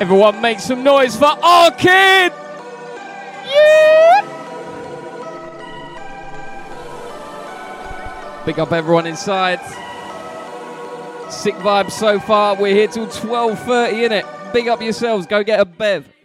Everyone make some noise for Arkyn! Yeah! Big up everyone inside. Sick vibes so far. We're here till 12.30 in it. Big up yourselves. Go get a bev.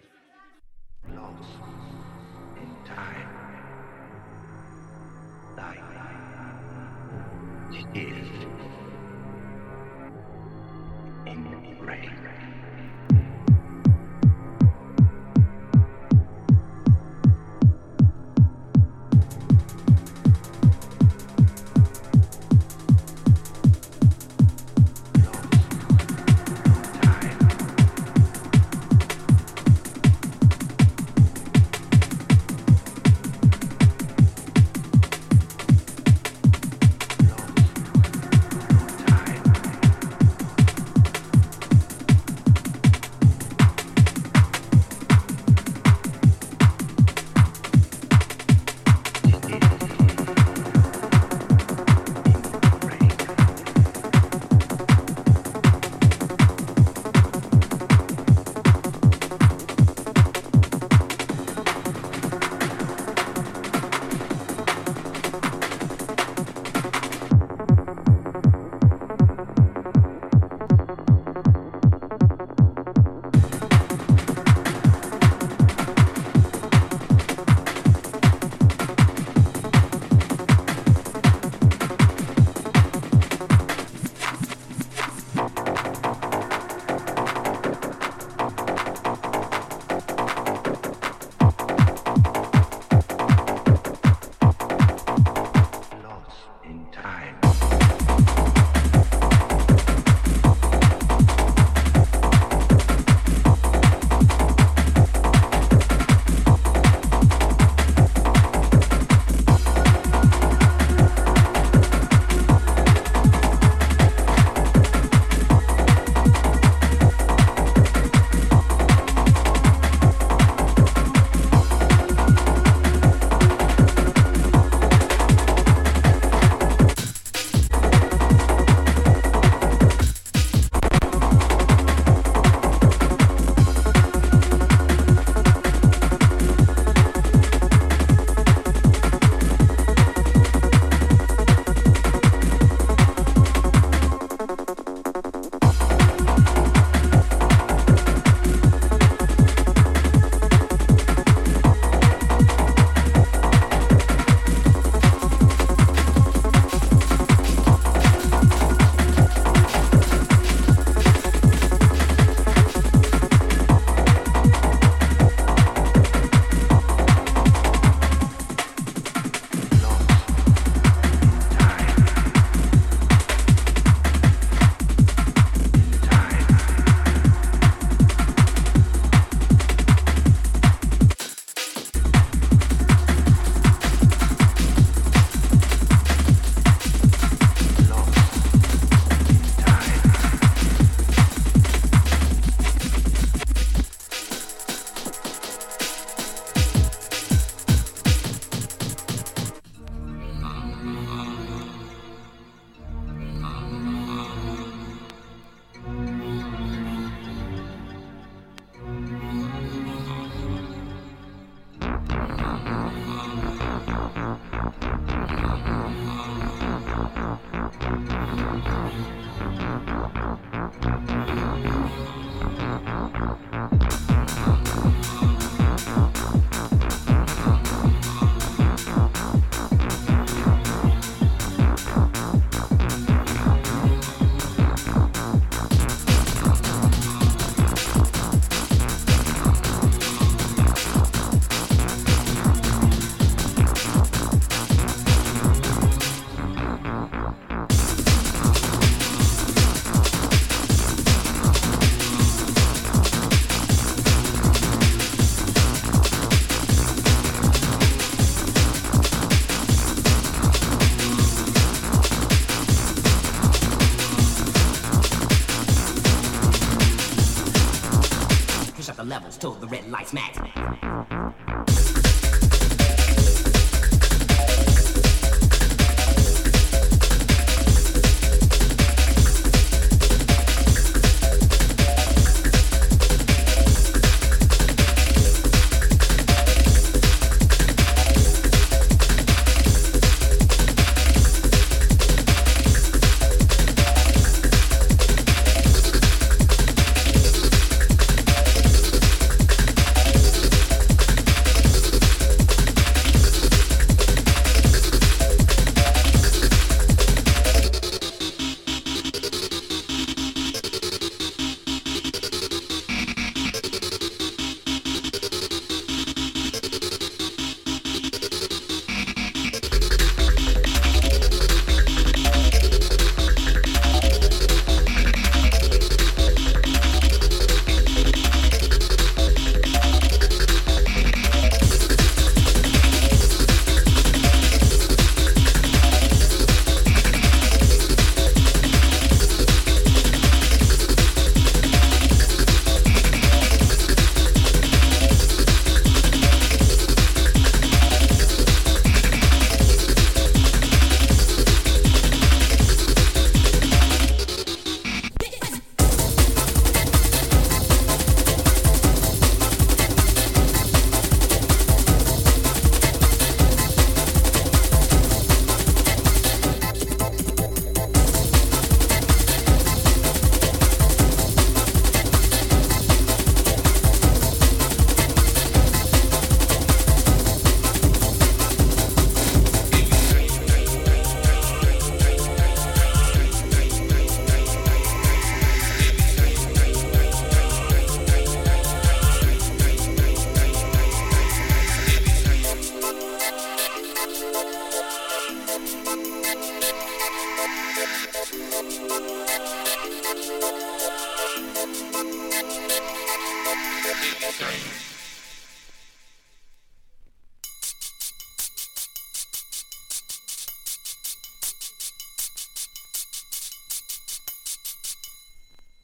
red lights, smacks.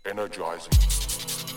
energizing.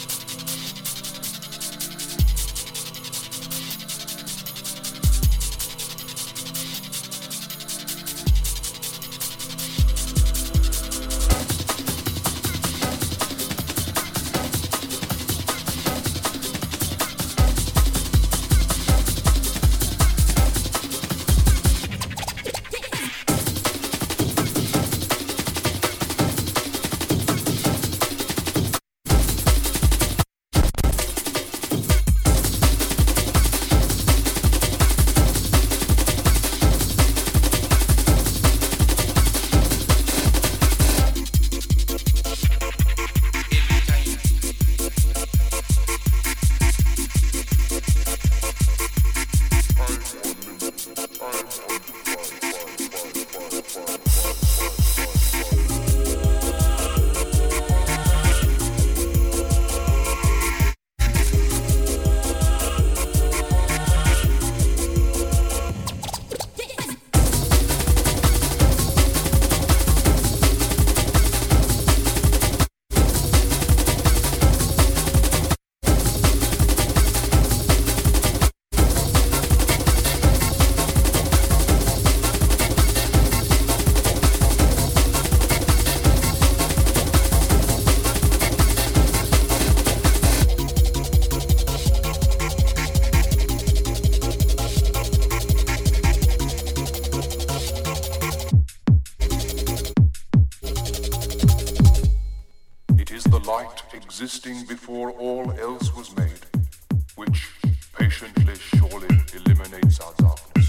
existing before all else was made, which patiently surely eliminates our darkness.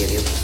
give you.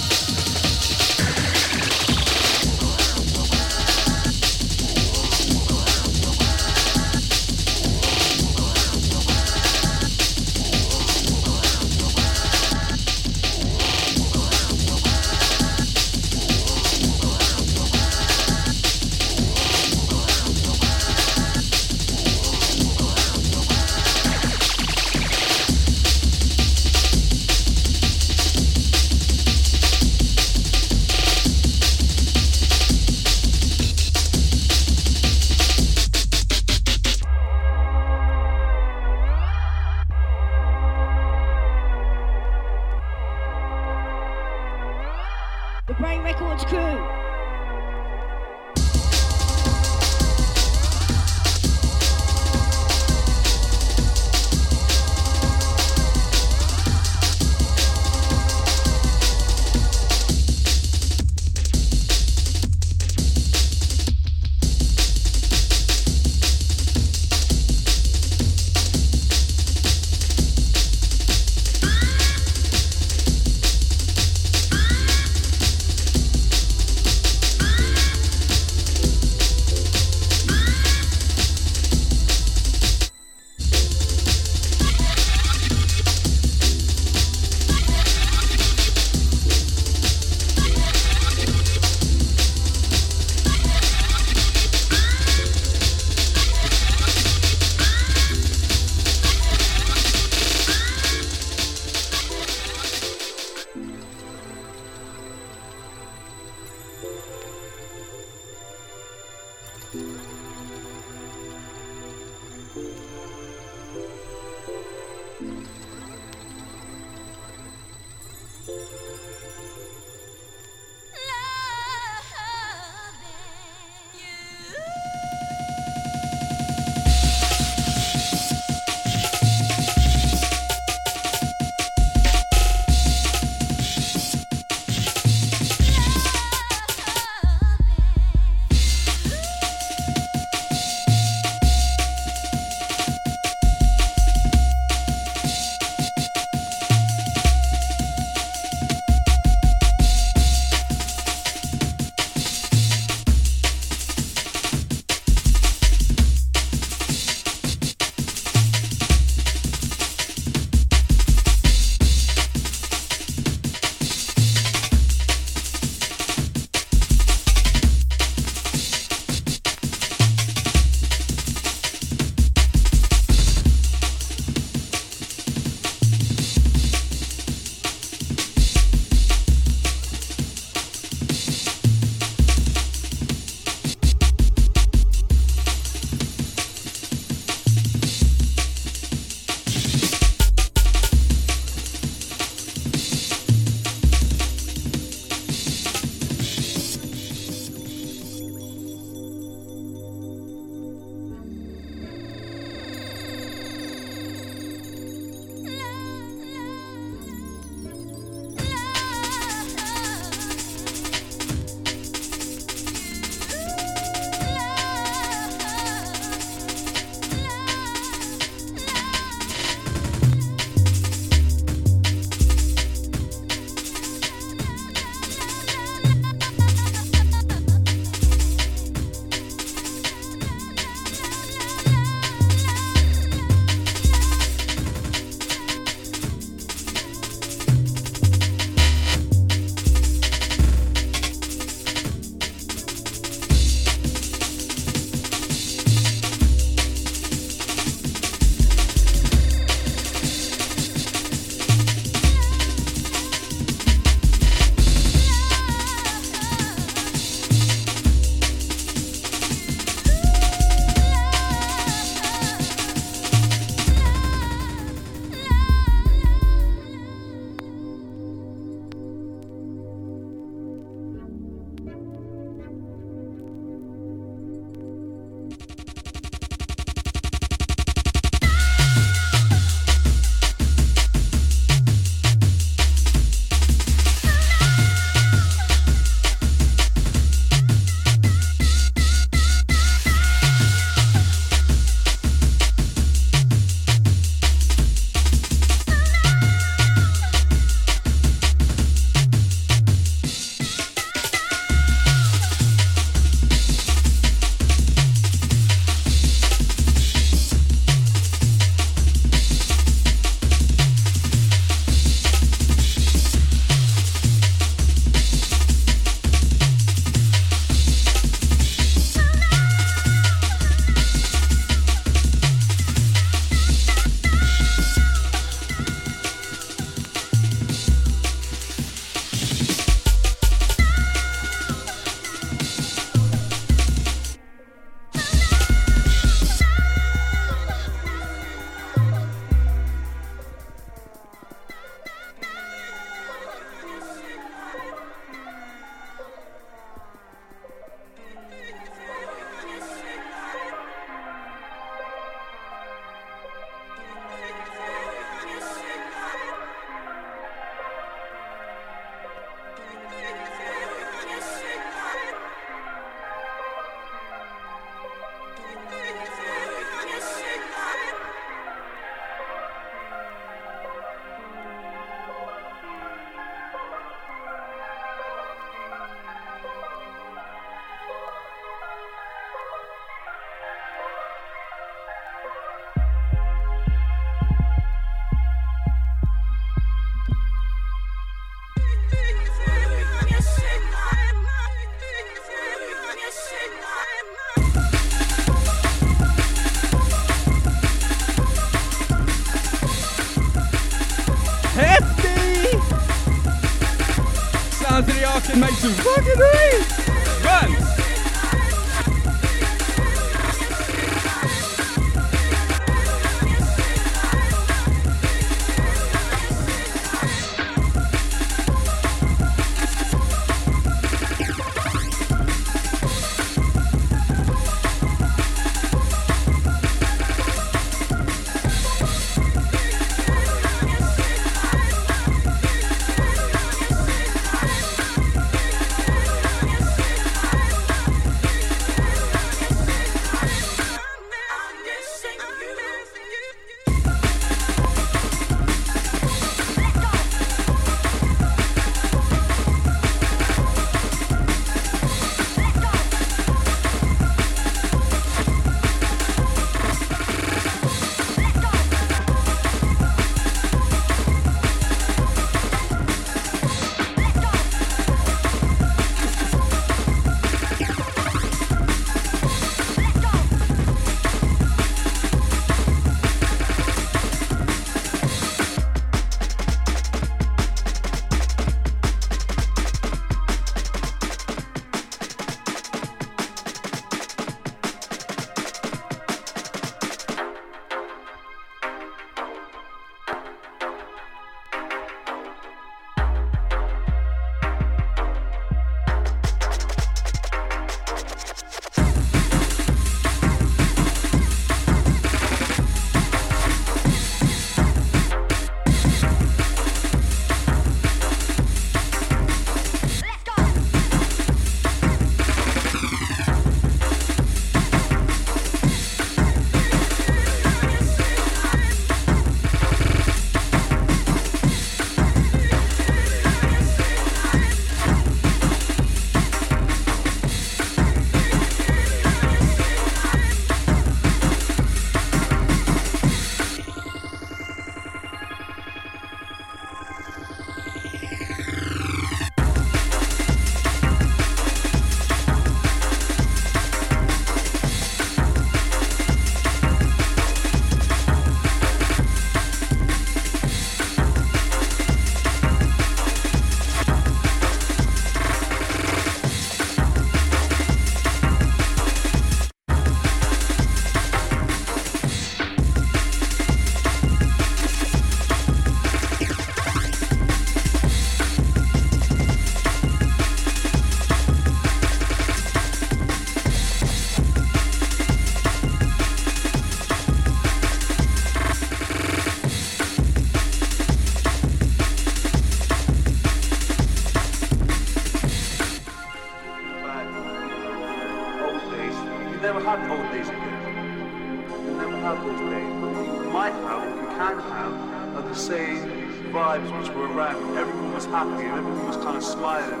had the same vibes which were around. Everyone was happy and everyone was kind of smiling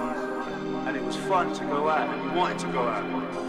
and it was fun to go out and we wanted to go out.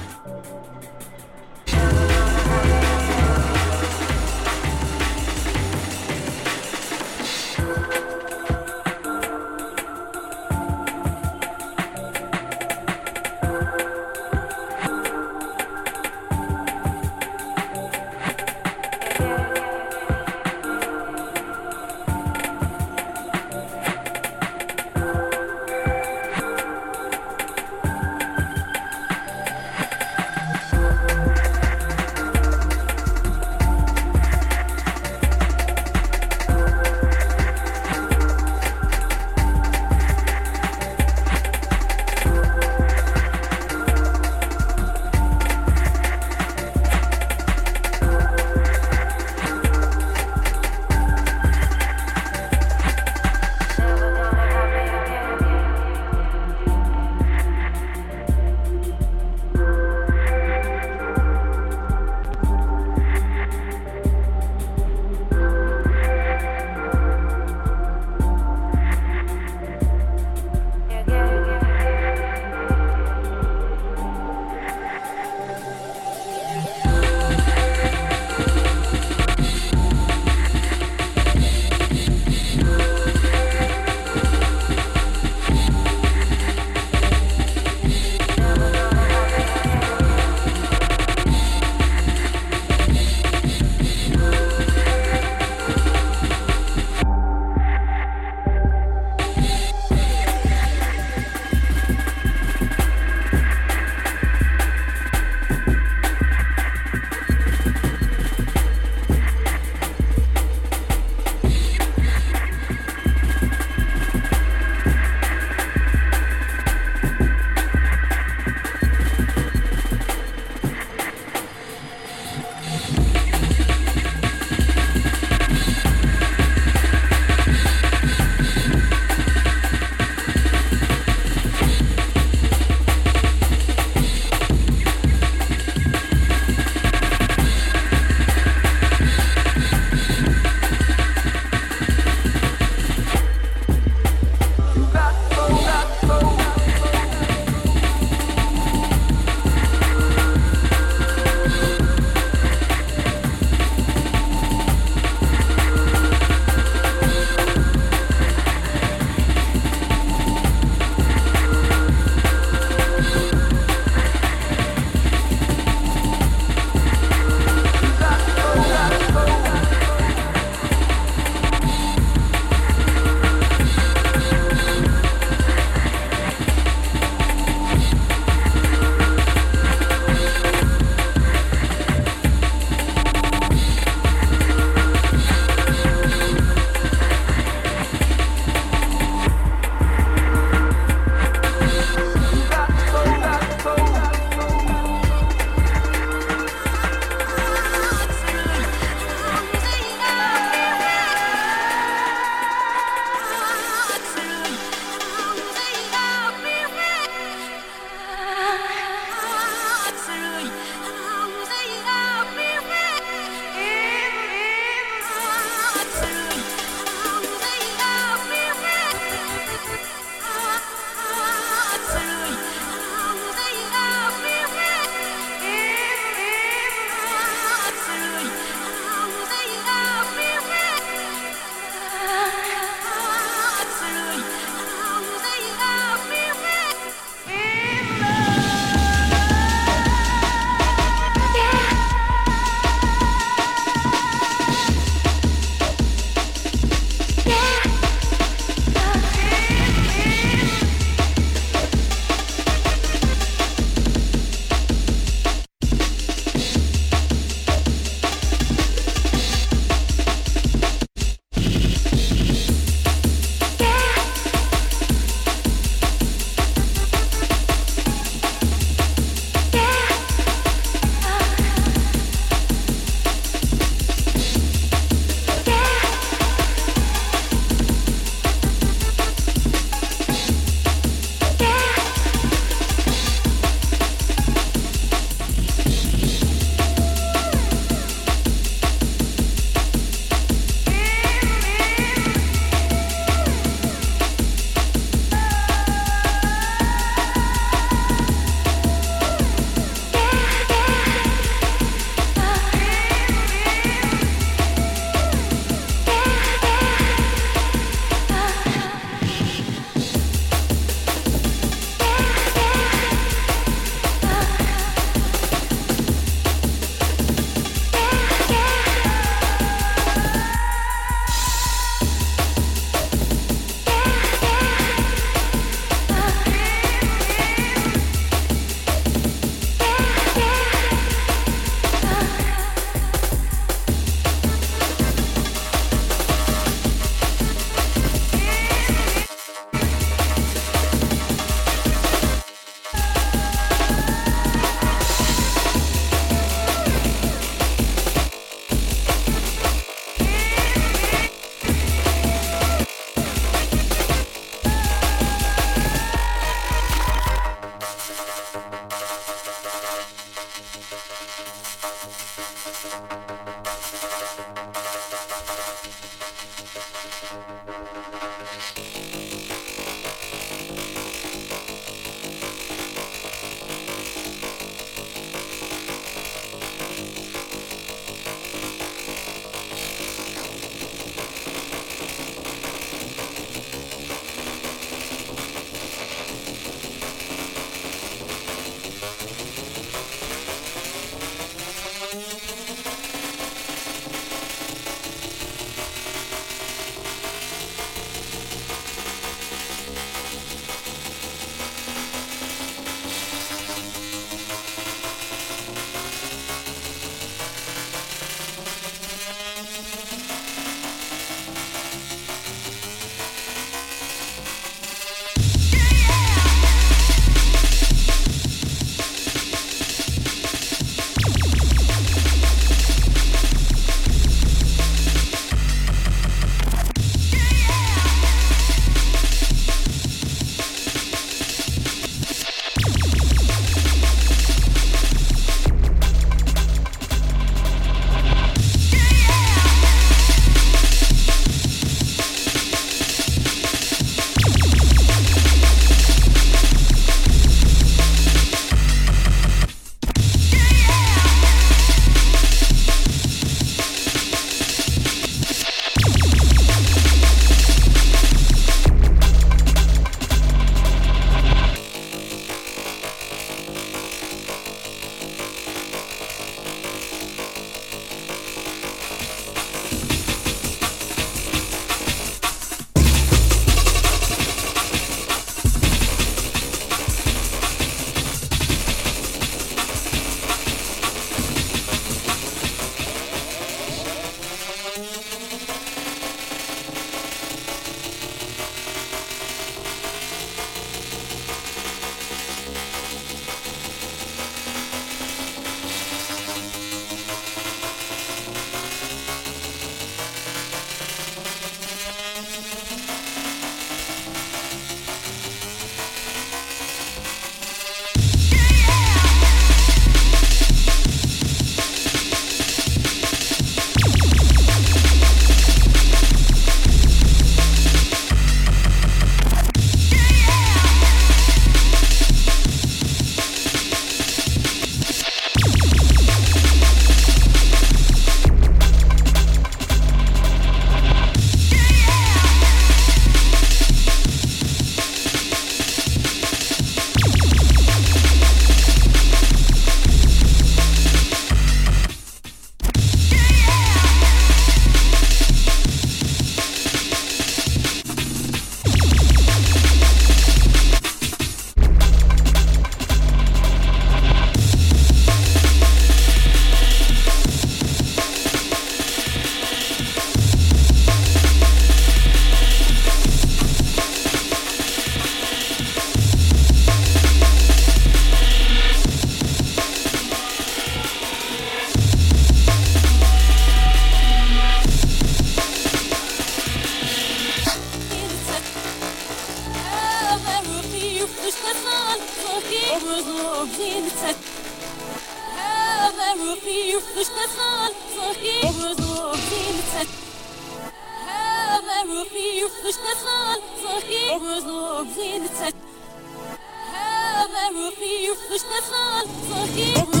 Gunshot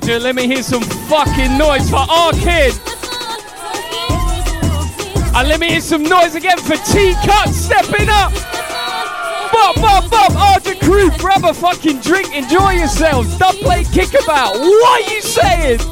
let me hear some fucking noise for our kid. And let me hear some noise again for T Cut stepping up. Bob, Bob, Bob, Arkyn crew, grab a fucking drink, enjoy yourselves. Dubplate Kickabout. What are you saying?